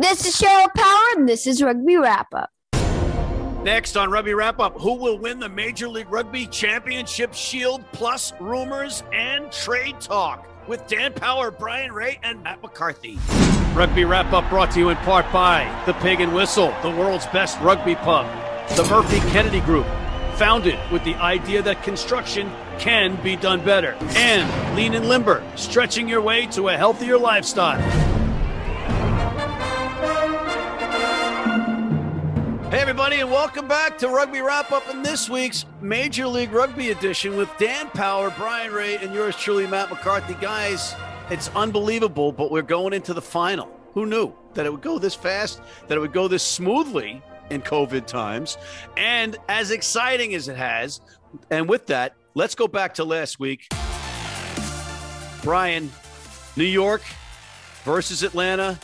This is Cheryl Power, and this is Rugby Wrap Up. Next on Rugby Wrap Up, who will win the Major League Rugby Championship Shield, plus rumors and trade talk with Dan Power, Brian Ray, and Matt McCarthy. Rugby Wrap Up brought to you in part by The Pig and Whistle, the world's best rugby pub, the Murphy Kennedy Group, founded with the idea that construction can be done better, and Lean and Limber, stretching your way to a healthier lifestyle. Hey, everybody, and welcome back to Rugby Wrap Up in this week's Major League Rugby edition with Dan Power, Brian Ray, and yours truly, Matt McCarthy. Guys, it's unbelievable, but we're going into the final. Who knew that it would go this fast, that it would go this smoothly in COVID times, and as exciting as it has? And with that, let's go back to last week. Brian, New York versus Atlanta.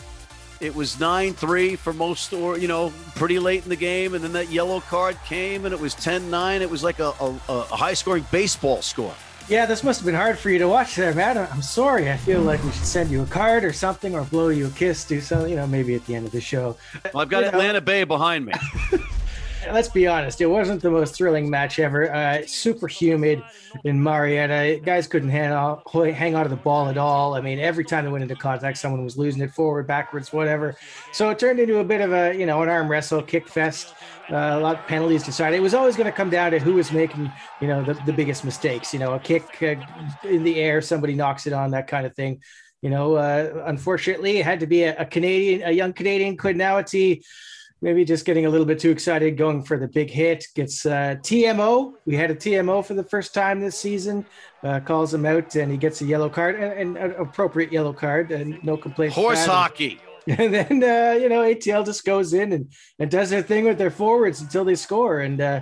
It was 9 3 for most, or, you know, pretty late in the game. And then that yellow card came and it was 10 9. It was like a, a, a high scoring baseball score. Yeah, this must have been hard for you to watch there, Matt. I'm sorry. I feel like we should send you a card or something or blow you a kiss, do something, you know, maybe at the end of the show. Well, I've got You know. Atlanta Bay behind me. Let's be honest, it wasn't the most thrilling match ever. Uh, super humid in Marietta. Guys couldn't hang out, hang out of the ball at all. I mean, every time they went into contact, someone was losing it forward, backwards, whatever. So it turned into a bit of a, you know, an arm wrestle, kick fest. Uh, a lot of penalties decided. It was always going to come down to who was making, you know, the, the biggest mistakes. You know, a kick uh, in the air, somebody knocks it on, that kind of thing. You know, uh, unfortunately, it had to be a, a Canadian, a young Canadian Quidnowity maybe just getting a little bit too excited, going for the big hit. Gets uh, TMO. We had a TMO for the first time this season. Uh, calls him out, and he gets a yellow card, and, and an appropriate yellow card, and no complaints. Horse hockey. And then uh, you know ATL just goes in and, and does their thing with their forwards until they score, and uh,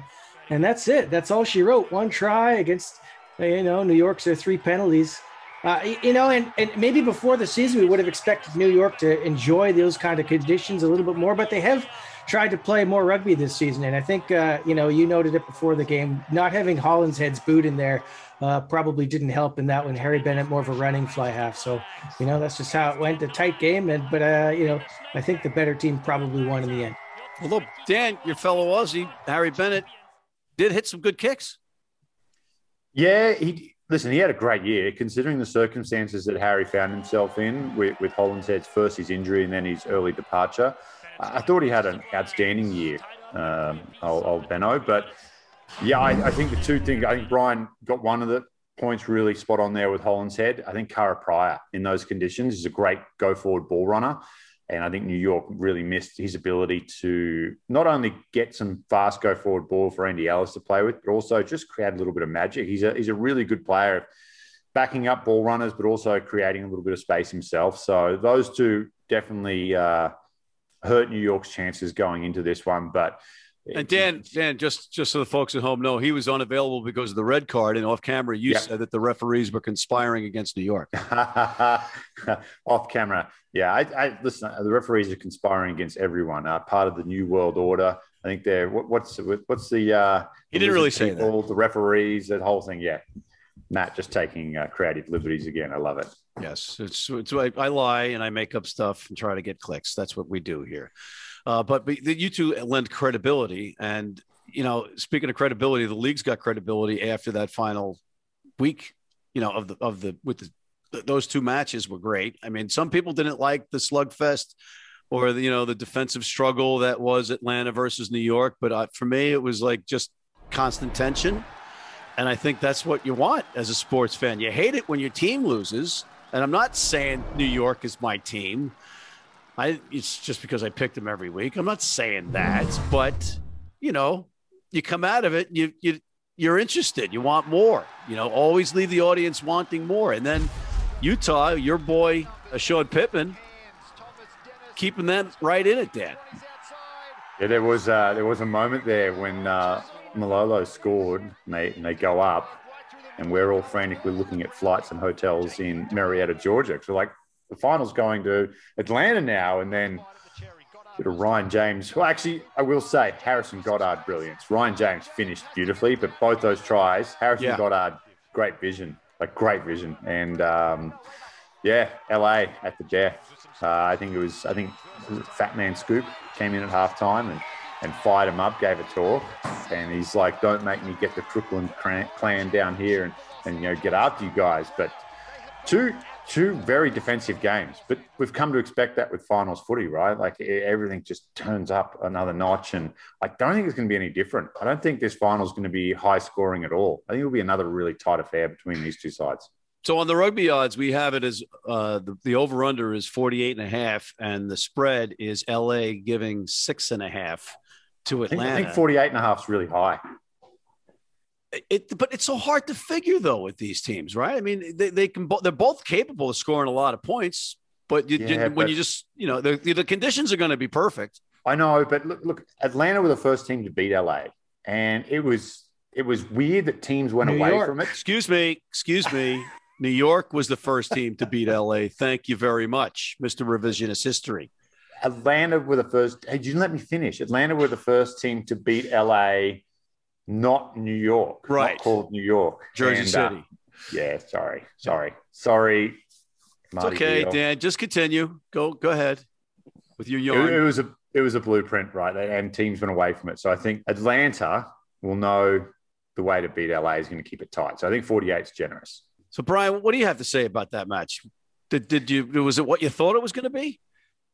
and that's it. That's all she wrote. One try against uh, you know New York's their three penalties. Uh, you know, and, and maybe before the season, we would have expected New York to enjoy those kind of conditions a little bit more, but they have tried to play more rugby this season. And I think, uh, you know, you noted it before the game, not having Hollinshead's boot in there uh, probably didn't help in that one. Harry Bennett, more of a running fly half. So, you know, that's just how it went. A tight game. And, but, uh, you know, I think the better team probably won in the end. Although, Dan, your fellow Aussie, Harry Bennett, did hit some good kicks. Yeah, he listen. He had a great year considering the circumstances that Harry found himself in with, with Hollinshead's first his injury and then his early departure. I, thought he had an outstanding year, um, old, old Benno. But yeah, I, I think the two things. I think Brian got one of the points really spot on there with Hollinshead. I think Kara Pryor in those conditions is a great go forward ball runner. And I think New York really missed his ability to not only get some fast go forward ball for Andy Ellis to play with, but also just create a little bit of magic. He's a, he's a really good player, backing up ball runners, but also creating a little bit of space himself. So those two definitely uh, hurt New York's chances going into this one. But And Dan, Dan, just just so the folks at home know, he was unavailable because of the red card, and off camera, you Yeah. said that the referees were conspiring against New York. off camera. Yeah, I, I listen. The referees are conspiring against everyone. Uh, part of the new world order. I think they're what, what's what's the uh, He didn't really say that. The referees, that whole thing. Yeah, Matt just taking uh, creative liberties again. I love it. Yes, it's, it's I, I lie and I make up stuff and try to get clicks. That's what we do here. Uh, but, but you two lend credibility, and you know, speaking of credibility, the league's got credibility after that final week. You know, of the of the with the those two matches were great. I mean, some people didn't like the slugfest or the, you know the defensive struggle that was Atlanta versus New York, but uh, for me, it was like just constant tension. And I think that's what you want as a sports fan. You hate it when your team loses. And I'm not saying New York is my team. I it's just because I picked them every week. I'm not saying that, but you know, you come out of it, you you you're interested. You want more. You know, always leave the audience wanting more. And then Utah, your boy Shawn Pittman, keeping them right in it, Dan. Yeah, there was uh, there was a moment there when uh, Malolo scored and they and they go up, and we're all frantically looking at flights and hotels in Marietta, Georgia. So like the finals going to Atlanta now, and then bit of Ryan James. Well, actually, I will say Harrison Goddard brilliance. Ryan James finished beautifully, but both those tries, Harrison Yeah. Goddard, great vision, like great vision, and um, yeah, LA at the death. Uh, I think it was, I think Fat Man Scoop came in at halftime and, and fired him up, gave a talk. And he's like, don't make me get the Crooklyn clan down here and, and, you know, get after you guys. But two, two very defensive games, but we've come to expect that with finals footy, right? Like everything just turns up another notch, and I don't think it's going to be any different. I don't think this final is going to be high scoring at all. I think it'll be another really tight affair between these two sides. So on the rugby odds, we have it as uh, the, the over under is 48 and a half, and the spread is LA giving six and a half to Atlanta. I think, I think 48 and a half is really high. It, but it's so hard to figure though with these teams, right? I mean, they, they can they're both capable of scoring a lot of points, but, you, yeah, you, when but you just you know the the conditions are going to be perfect. I know, but look, look, Atlanta were the first team to beat LA, and it was it was weird that teams went New away York. from it. Excuse me, excuse me. New York was the first team to beat LA. Thank you very much, Mr. Revisionist History. Atlanta were the first. Hey, you let me finish. Atlanta were the first team to beat LA not New York, right? called New York, Jersey and, uh, City. Uh, yeah, sorry, sorry, sorry. Marty it's okay, Deal. Dan. Just continue. Go, go ahead with your yarn. It, it, was a, it was a blueprint, right? And teams went away from it. So I think Atlanta will know the way to beat LA is going to keep it tight. So I think 48 is generous. So Brian, what do you have to say about that match? Did, did you was it what you thought it was going to be?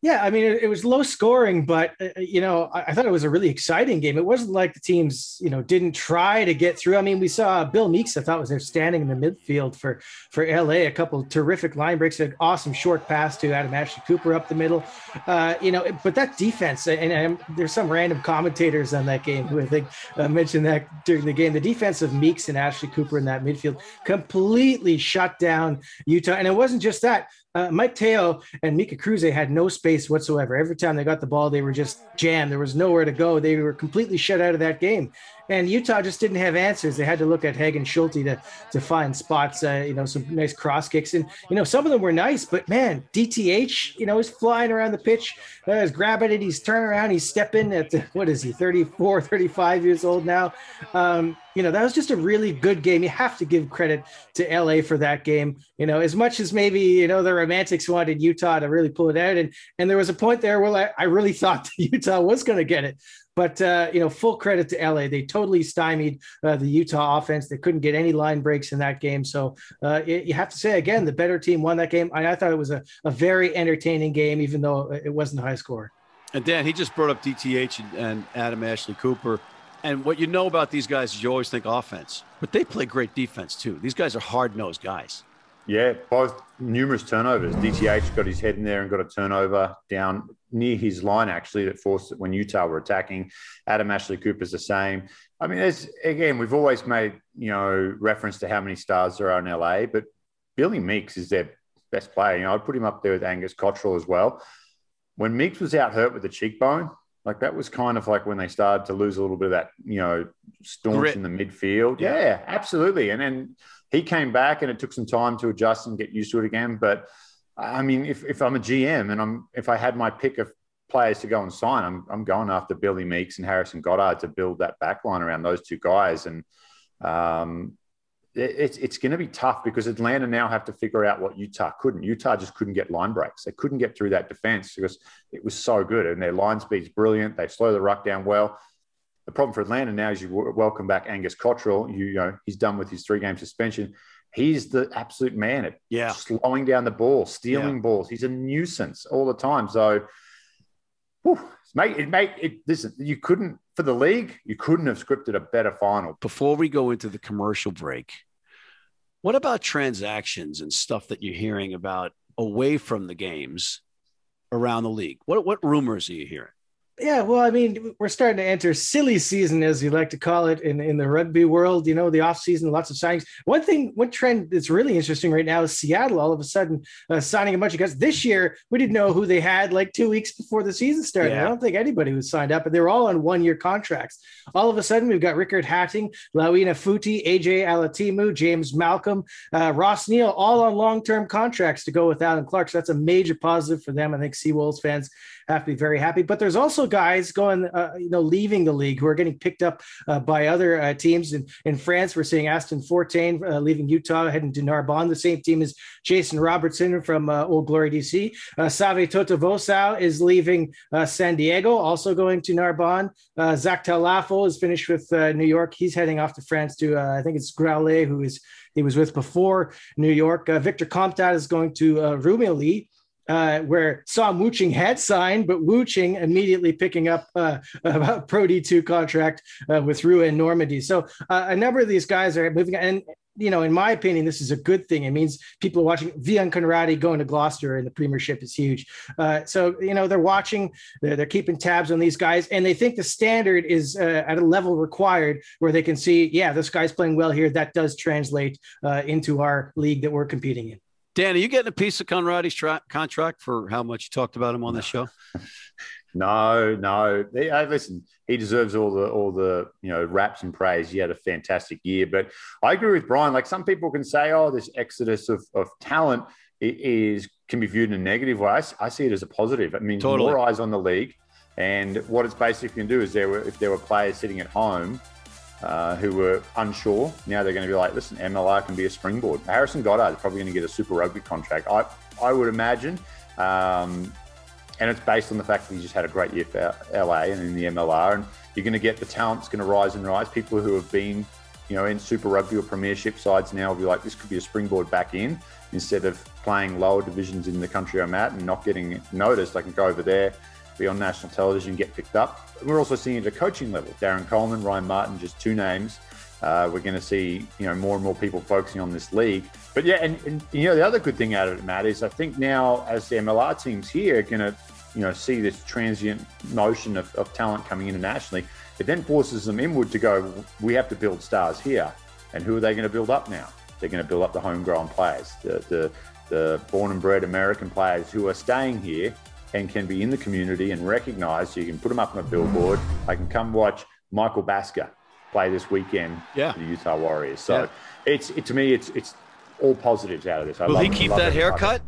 Yeah, I mean, it, it was low scoring, but uh, uh, you know, I, I, thought it was a really exciting game. It wasn't like the teams, you know, didn't try to get through. I mean, we saw Bill Meakes. I thought was there standing in the midfield for for LA. A couple terrific line breaks, an awesome short pass to Adam Ashley Cooper up the middle. Uh, you know, but that defense, and, and, there's some random commentators on that game who I think uh, mentioned that during the game. The defense of Meakes and Ashley Cooper in that midfield completely shut down Utah, and it wasn't just that uh, Mike Teo and Mika Kruse had no space whatsoever. Every time they got the ball, they were just jammed. There was nowhere to go. They were completely shut out of that game. And Utah just didn't have answers. They had to look at Hagen Schulte to, to find spots, uh, you know, some nice cross kicks. And, you know, some of them were nice, but man, DTH, you know, he's flying around the pitch, uh, he's grabbing it, he's turning around, he's stepping at, the, what is he, 34, 35 years old now. Um, you know, that was just a really good game. You have to give credit to LA for that game. You know, as much as maybe, you know, the romantics wanted Utah to really pull it out. And and there was a point there where I, I really thought Utah was going to get it. But uh, you know, full credit to LA. They totally stymied uh, the Utah offense. They couldn't get any line breaks in that game. So uh, it, you have to say again, the better team won that game. I, I thought it was a, a very entertaining game, even though it wasn't a high score. And Dan, he just brought up DTH and, and Adam Ashley Cooper. And what you know about these guys is you always think offense, but they play great defense too. These guys are hard nosed guys. Yeah, both numerous turnovers. DTH got his head in there and got a turnover down near his line, actually, that forced it when Utah were attacking. Adam Ashley Cooper's the same. I mean, there's again, we've always made you know reference to how many stars there are in LA, but Billy Meakes is their best player. You know, I'd put him up there with Angus Cottrell as well. When Meakes was out hurt with the cheekbone, like that was kind of like when they started to lose a little bit of that, you know, staunch Grit. in the midfield. Yeah. yeah, absolutely. And then he came back and it took some time to adjust and get used to it again. But I mean, if, if I'm a GM and I'm if I had my pick of players to go and sign, I'm I'm going after Billy Meakes and Harrison Goddard to build that back line around those two guys. And um, it's it's going to be tough because Atlanta now have to figure out what Utah couldn't. Utah just couldn't get line breaks. They couldn't get through that defense because it was so good and their line speed's brilliant. They slow the ruck down well. The problem for Atlanta now is you welcome back Angus Cottrell. You, you know he's done with his three game suspension. He's the absolute man at yeah. slowing down the ball, stealing yeah. balls. He's a nuisance all the time. So, whew, mate, it made it. Listen, you couldn't for the league. You couldn't have scripted a better final. Before we go into the commercial break, what about transactions and stuff that you're hearing about away from the games around the league? What what rumors are you hearing? Yeah, well, I mean, we're starting to enter silly season, as you like to call it, in, in the rugby world. You know, the off season, lots of signings. One thing, one trend that's really interesting right now is Seattle all of a sudden uh, signing a bunch of guys. This year, we didn't know who they had like two weeks before the season started. Yeah. I don't think anybody was signed up, but they were all on one year contracts. All of a sudden, we've got Riekert Hattingh, Lauina Futi, AJ Alatimu, James Malcolm, uh, Ross Neal, all on long term contracts to go with Alan Clark. So that's a major positive for them. I think Seawolves fans have to be very happy. But there's also guys going, uh, you know, leaving the league who are getting picked up uh, by other uh, teams. In, in France, we're seeing Aston Fortin uh, leaving Utah, heading to Narbonne, the same team as Jason Robertson from uh, Old Glory DC. Uh, Save Tuivasa-Vosao is leaving San Diego, also going to Narbonne. Zach Talafel is finished with New York. He's heading off to France to, I think it's Graulhet, who is he was with before New York. Uh, Victor Comptat is going to uh, Rumilly. Uh, where Sam Wuching had signed, but Wuching immediately picking up uh, a Pro D2 contract uh, with Rouen Normandy. So uh, a number of these guys are moving, and you know, in my opinion, this is a good thing. It means people are watching. Vian Conradi going to Gloucester in the Premiership is huge. Uh, so you know they're watching, they're, they're, keeping tabs on these guys, and they think the standard is uh, at a level required where they can see, yeah, this guy's playing well here. That does translate into our league that we're competing in. Dan, are you getting a piece of Conradi's tra- contract for how much you talked about him on the show? No, no. Hey, listen, he deserves all the all the you know raps and praise. He had a fantastic year, but I agree with Brian. Like some people can say, oh, this exodus of, of talent is can be viewed in a negative way. I, I see it as a positive. It means totally. more eyes on the league, and what it's basically going to do is there were if there were players sitting at home uh, who were unsure, now they're going to be like, listen, MLR can be a springboard. Harrison Goddard is probably going to get a Super Rugby contract. I I would imagine. Um, and it's based on the fact that he just had a great year for LA and in the MLR. And you're going to get the talent's going to rise and rise. People who have been, you know, in Super Rugby or Premiership sides now will be like, this could be a springboard back in instead of playing lower divisions in the country I'm at and not getting noticed. I can go over there, be on national television, get picked up. We're also seeing it at a coaching level. Darren Coleman, Ryan Martin, just two names. Uh, we're going to see, you know, more and more people focusing on this league. But yeah, and, and you know, the other good thing out of it, Matt, is I think now as the MLR teams here are going to you know see this transient motion of, of talent coming internationally, it then forces them inward to go. We have to build stars here, and who are they going to build up now? They're going to build up the homegrown players, the the, the born and bred American players who are staying here and can be in the community and recognised. So you can put them up on a billboard. I can come watch Michael Baska play this weekend yeah. for the Utah Warriors. So yeah. it's it, to me, it's it's all positives out of this. I Will he keep that haircut?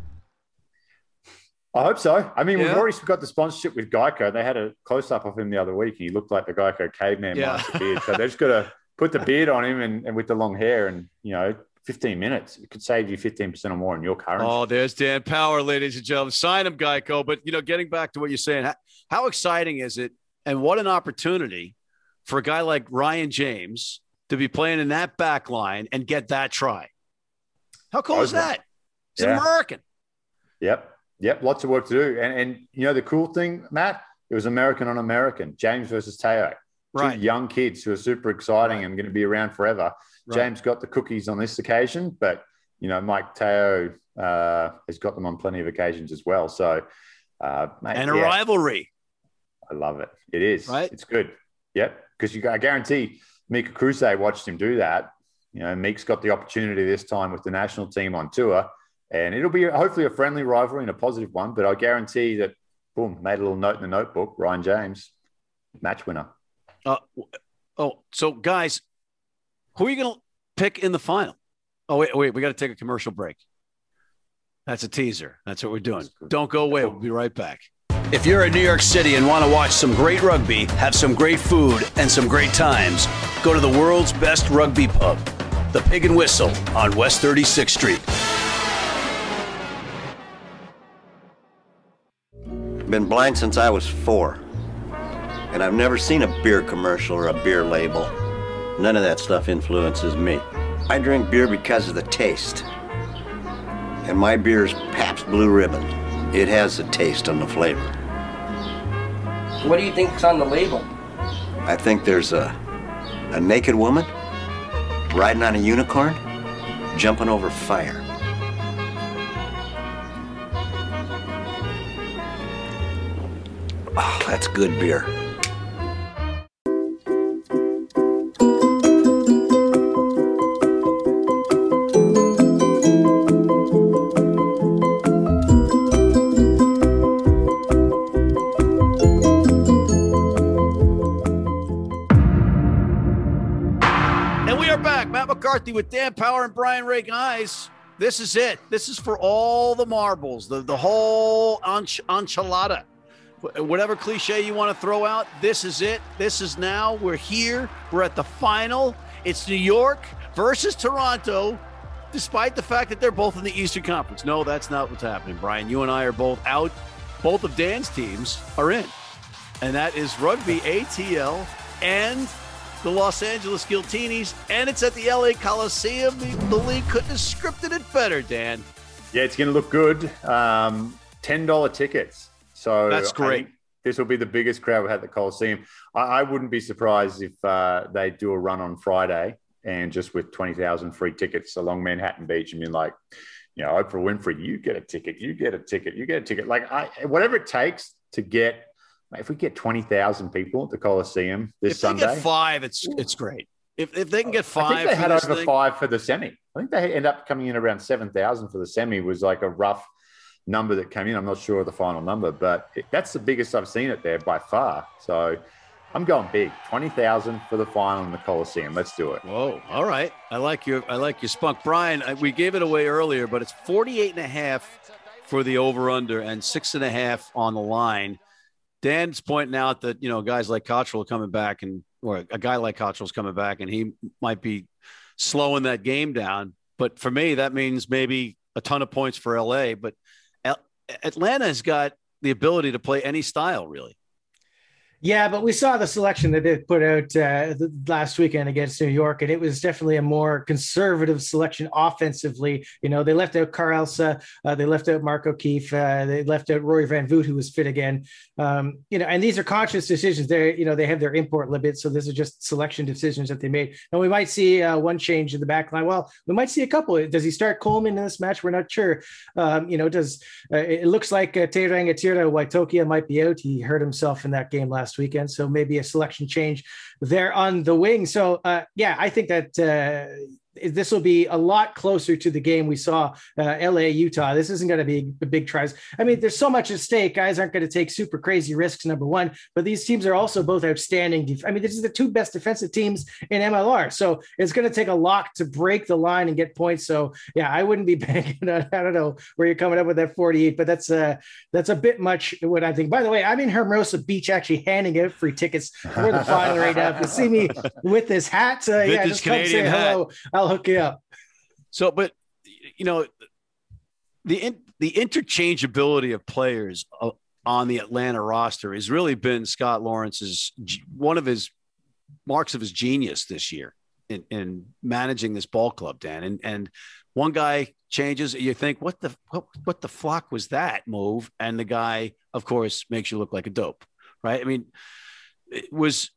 I hope so. I mean, yeah. we've already got the sponsorship with Geico. They had a close up of him the other week. And he looked like the Geico caveman yeah. beard. So they just got to put the beard on him and, and with the long hair and, you know, 15 minutes. It could save you 15% or more in your currency. Oh, there's Dan Power, ladies and gentlemen. Sign him, Geico. But, you know, getting back to what you're saying, how, how exciting is it? And what an opportunity for a guy like Ryan James to be playing in that back line and get that try. How cool is that? He's yeah. an American. Yep. Yep, lots of work to do. And, and you know, the cool thing, Matt, it was American on American, James versus Teo. Right. Two young kids who are super exciting right. and going to be around forever. Right. James got the cookies on this occasion, but, you know, Mike Teo uh, has got them on plenty of occasions as well. So, uh, mate, and a yeah, rivalry. I love it. It is. Right. It's good. Yep. Because you, I guarantee Mika Kruse watched him do that. You know, Meek's got the opportunity this time with the national team on tour and it'll be hopefully a friendly rivalry and a positive one. But I guarantee that, boom, made a little note in the notebook. Ryan James, match winner. Uh, oh, so guys, who are you going to pick in the final? Oh wait, wait, we got to take a commercial break. That's a teaser. That's what we're doing. Don't go away. We'll be right back. If you're in New York City and want to watch some great rugby, have some great food, and some great times, go to the world's best rugby pub, the Pig and Whistle on West 36th Street. Been blind since I was four. And I've never seen a beer commercial or a beer label. None of that stuff influences me. I drink beer because of the taste. And my beer is Pabst Blue Ribbon. It has the taste and the flavor. What do you think's on the label? I think there's a, a naked woman riding on a unicorn, jumping over fire. Oh, that's good beer. McCarthy with Dan Power and Brian Ray. Guys, this is it. This is for all the marbles, the, the whole ench- enchilada whatever cliche you want to throw out, this is it. This is now. We're here. We're at the final. It's New York versus Toronto, despite the fact that they're both in the Eastern Conference. No, that's not what's happening, Brian. You and I are both out. Both of Dan's teams are in, and that is rugby ATL and the Los Angeles Giltinis, and it's at the LA Coliseum. The, the league couldn't have scripted it better, Dan. Yeah, it's going to look good. Um, $10 tickets. So That's great. This will be the biggest crowd we've had at the Coliseum. I, I wouldn't be surprised if uh, they do a run on Friday and just with 20,000 free tickets along Manhattan Beach and be like, you know, Oprah Winfrey, you get a ticket, you get a ticket, you get a ticket. Like, I, whatever it takes to get if we get 20,000 people at the Coliseum this if Sunday. If five, it's it's great. If, if they can get five, I think they had over thing, five for the semi. I think they end up coming in around 7,000 for the semi was like a rough number that came in. I'm not sure of the final number, but it, that's the biggest I've seen it there by far. So I'm going big. 20,000 for the final in the Coliseum. Let's do it. Whoa. All right. I like your, I like your spunk. Brian, we gave it away earlier, but it's 48 and a half for the over under and six and a half on the line. Dan's pointing out that you know guys like Cottrell coming back and or a guy like Cottrell's coming back and he might be slowing that game down. But for me, that means maybe a ton of points for LA. But Atlanta has got the ability to play any style, really. Yeah, but we saw the selection that they put out uh, last weekend against New York, and it was definitely a more conservative selection offensively. You know, they left out Carl Elsa, uh, they left out Mark O'Keefe, uh, they left out Rory van Vugt, who was fit again. Um, you know, and these are conscious decisions. They, you know, they have their import limit, so this is just selection decisions that they made. And we might see uh, one change in the back line. Well, we might see a couple. Does he start Coleman in this match? We're not sure. Um, you know, does uh, it looks like uh, Teiranga Tira Waitokia might be out. He hurt himself in that game last last weekend. So maybe a selection change there on the wing. So uh, yeah, I think that uh, this will be a lot closer to the game we saw uh, LA Utah. This isn't going to be a big tries. I mean, there's so much at stake. Guys aren't going to take super crazy risks. Number one, but these teams are also both outstanding. Def- I mean, this is the two best defensive teams in MLR, so it's going to take a lot to break the line and get points. So yeah, I wouldn't be banking on. I don't know where you're coming up with that 48, but that's uh that's a bit much. What I think. By the way, I'm in Hermosa Beach actually handing out free tickets for the final right now. If you see me with this hat, uh, yeah, just come say hello. I'll hook you up. So, but you know, the in, the interchangeability of players uh, on the Atlanta roster has really been Scott Lawrence's one of his marks of his genius this year in, in managing this ball club, Dan. And and one guy changes, you think, what the what, what the flock was that move? And the guy, of course, makes you look like a dope, right? I mean, it was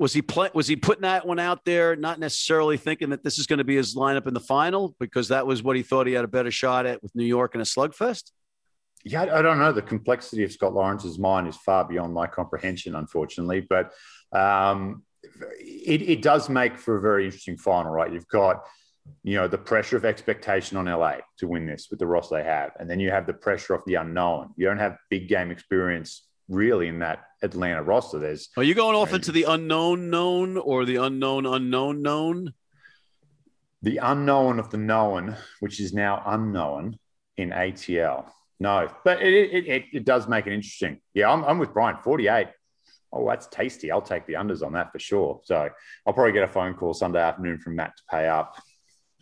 was he play, was he putting that one out there, not necessarily thinking that this is going to be his lineup in the final because that was what he thought he had a better shot at with New York in a slugfest? Yeah, I don't know. The complexity of Scott Lawrence's mind is far beyond my comprehension, unfortunately. But um, it, it does make for a very interesting final, right? You've got you know the pressure of expectation on LA to win this with the roster they have, and then you have the pressure of the unknown. You don't have big game experience really in that Atlanta roster. There's are you going off into the unknown known or the unknown unknown known? The unknown of the known, which is now unknown in ATL. No, but it, it, it, it does make it interesting. Yeah, I'm, I'm with Brian. 48. Oh, that's tasty. I'll take the unders on that for sure. So I'll probably get a phone call Sunday afternoon from Matt to pay up.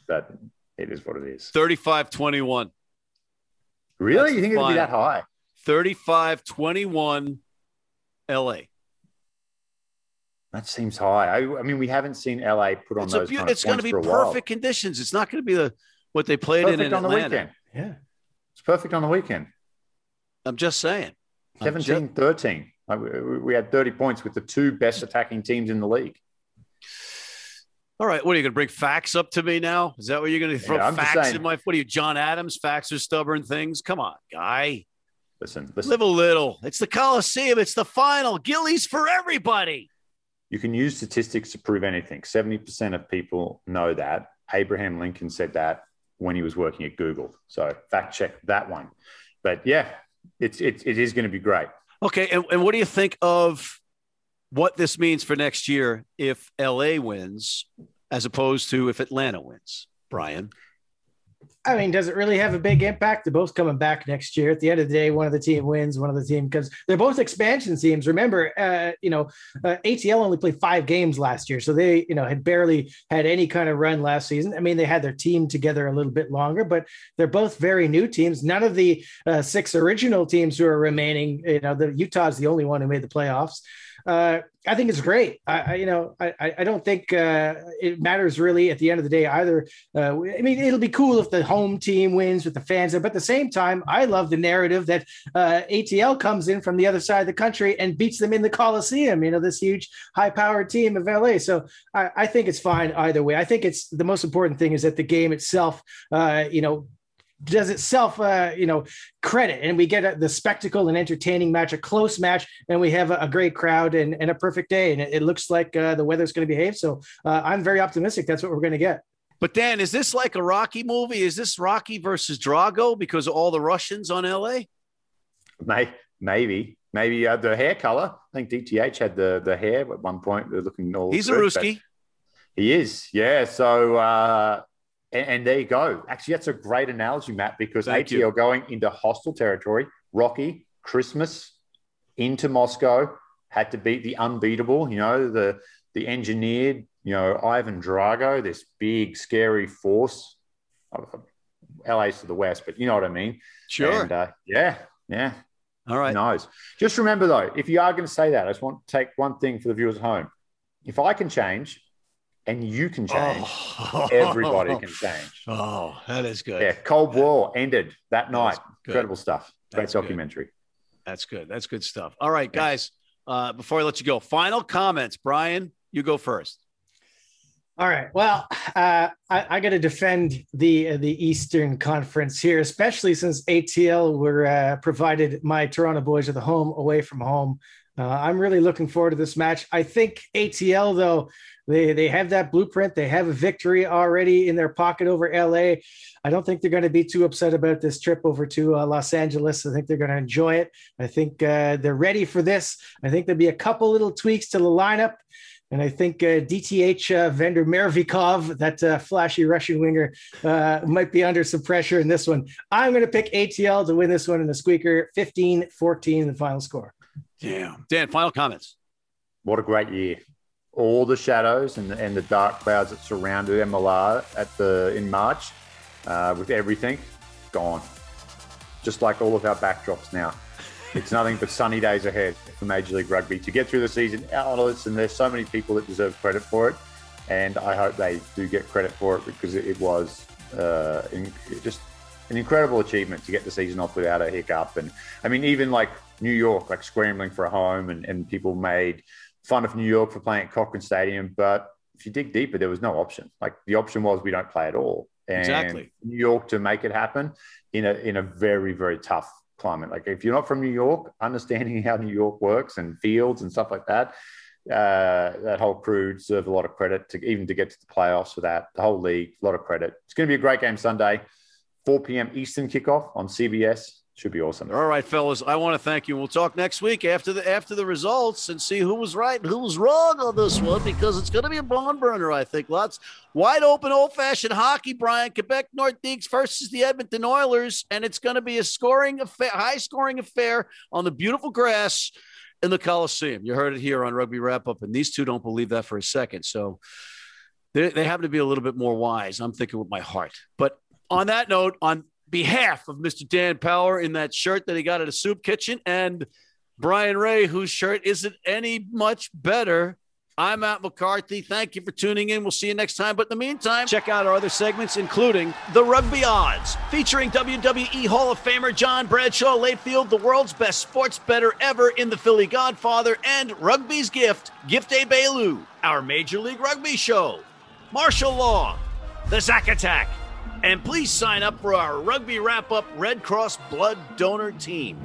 But it is what it is. 35 21. Really? That's you think it'll be that high? 35 21 LA. That seems high. I, I, mean, we haven't seen LA put on it's those. A, kind it's going to be perfect while. conditions. It's not going to be the what they played perfect in, in on Atlanta. the weekend. Yeah, it's perfect on the weekend. I'm just saying. 17 just... 13. We had 30 points with the two best attacking teams in the league. All right, what are you going to bring facts up to me now? Is that what you're going to throw yeah, facts in my? What are you, John Adams? Facts are stubborn things. Come on, guy. Listen, listen. Live a little. It's the Coliseum. It's the final. Gillies for everybody. You can use statistics to prove anything. 70% of people know that. Abraham Lincoln said that when he was working at Google. So fact check that one. But yeah, it's, it's it is going to be great. Okay. And, and what do you think of what this means for next year if LA wins as opposed to if Atlanta wins, Brian? I mean, does it really have a big impact? They're both coming back next year. At the end of the day, one of the team wins, one of the team because they're both expansion teams. Remember, uh, you know, uh, ATL only played five games last year, so they, you know, had barely had any kind of run last season. I mean, they had their team together a little bit longer, but they're both very new teams. None of the uh, six original teams who are remaining, you know, the Utah's the only one who made the playoffs uh, I think it's great. I, I you know, I, I don't think uh, it matters really at the end of the day either. Uh, I mean, it'll be cool if the home team wins with the fans, there, but at the same time, I love the narrative that uh, ATL comes in from the other side of the country and beats them in the Coliseum. You know, this huge, high-powered team of LA. So I, I think it's fine either way. I think it's the most important thing is that the game itself, uh, you know, does itself, uh, you know, credit, and we get a, the spectacle and entertaining match, a close match, and we have a, a great crowd and, and, a perfect day, and it, it looks like uh, the weather's going to behave. So uh, I'm very optimistic. That's what we're going to get. But Dan, is this like a Rocky movie? Is this Rocky versus Drago because of all the Russians on LA? May, maybe, maybe uh, the hair color. I think DTH had the the hair at one point. They're looking all. He's good, a Ruski. He is, yeah. So uh, and, and, there you go. Actually, that's a great analogy, Matt, because Thank ATL you. going into hostile territory, Rocky, Christmas, into Moscow, had to beat the unbeatable, you know, the the engineered, you know, Ivan Drago, this big, scary force. LA's to the west, but you know what I mean. Sure. And, uh, yeah, yeah. All right. Nice. Just remember though, if you are going to say that, I just want to take one thing for the viewers at home. If I can change, and you can change. Oh. Everybody can change. Oh, that is good. Yeah, Cold War ended that night. Incredible stuff. Great That's documentary. Good. That's good. That's good stuff. All right, guys. Uh, before I let you go, final comments. Brian, you go first. All right. Well, uh, I, I got to defend the uh, the Eastern Conference here, especially since ATL were uh, provided my Toronto boys with a home away from home. Uh, I'm really looking forward to this match. I think ATL though they they have that blueprint. They have a victory already in their pocket over LA. I don't think they're going to be too upset about this trip over to uh, Los Angeles. I think they're going to enjoy it. I think uh, they're ready for this. I think there'll be a couple little tweaks to the lineup. And I think uh, DTH uh, Vendor Mervikov, that uh, flashy Russian winger, uh, might be under some pressure in this one. I'm going to pick ATL to win this one in the squeaker 15 14 in the final score. Yeah. Dan, final comments. What a great year all the shadows and, and the dark clouds that surrounded MLR at the in March, uh, with everything gone, just like all of our backdrops now. It's nothing but sunny days ahead for Major League Rugby to get through the season. Analysts and there's so many people that deserve credit for it, and I hope they do get credit for it because it, was uh, in, just an incredible achievement to get the season off without a hiccup. And I mean, even like New York, like scrambling for a home, and, and people made fun of New York for playing at Cochrane Stadium, but if you dig deeper, there was no option. Like the option was we don't play at all. And exactly. New York to make it happen in a in a very very tough climate. Like if you're not from New York, understanding how New York works and fields and stuff like that, uh, that whole crew deserve a lot of credit to even to get to the playoffs for that. The whole league, a lot of credit. It's going to be a great game Sunday, 4 p.m. Eastern kickoff on CBS should be awesome. All right, fellas. I want to thank you. We'll talk next week after the after the results and see who was right and who was wrong on this one because it's going to be a barn burner. I think lots wide open, old fashioned hockey. Brian Quebec North Nordiques versus the Edmonton Oilers, and it's going to be a scoring affair, high scoring affair on the beautiful grass in the Coliseum. You heard it here on Rugby Wrap Up, and these two don't believe that for a second. So they, they happen to be a little bit more wise. I'm thinking with my heart, but. On that note, on behalf of Mr. Dan Power in that shirt that he got at a soup kitchen and Brian Ray, whose shirt isn't any much better. I'm Matt McCarthy. Thank you for tuning in. We'll see you next time. But in the meantime, check out our other segments, including The Rugby Odds, featuring WWE Hall of Famer John Bradshaw Layfield, the world's best sports better ever in the Philly Godfather, and Rugby's Gift, Gift A Bailu, our Major League Rugby show, martial law, the Zack Attack, and please sign up for our Rugby Wrap Up Red Cross Blood Donor Team.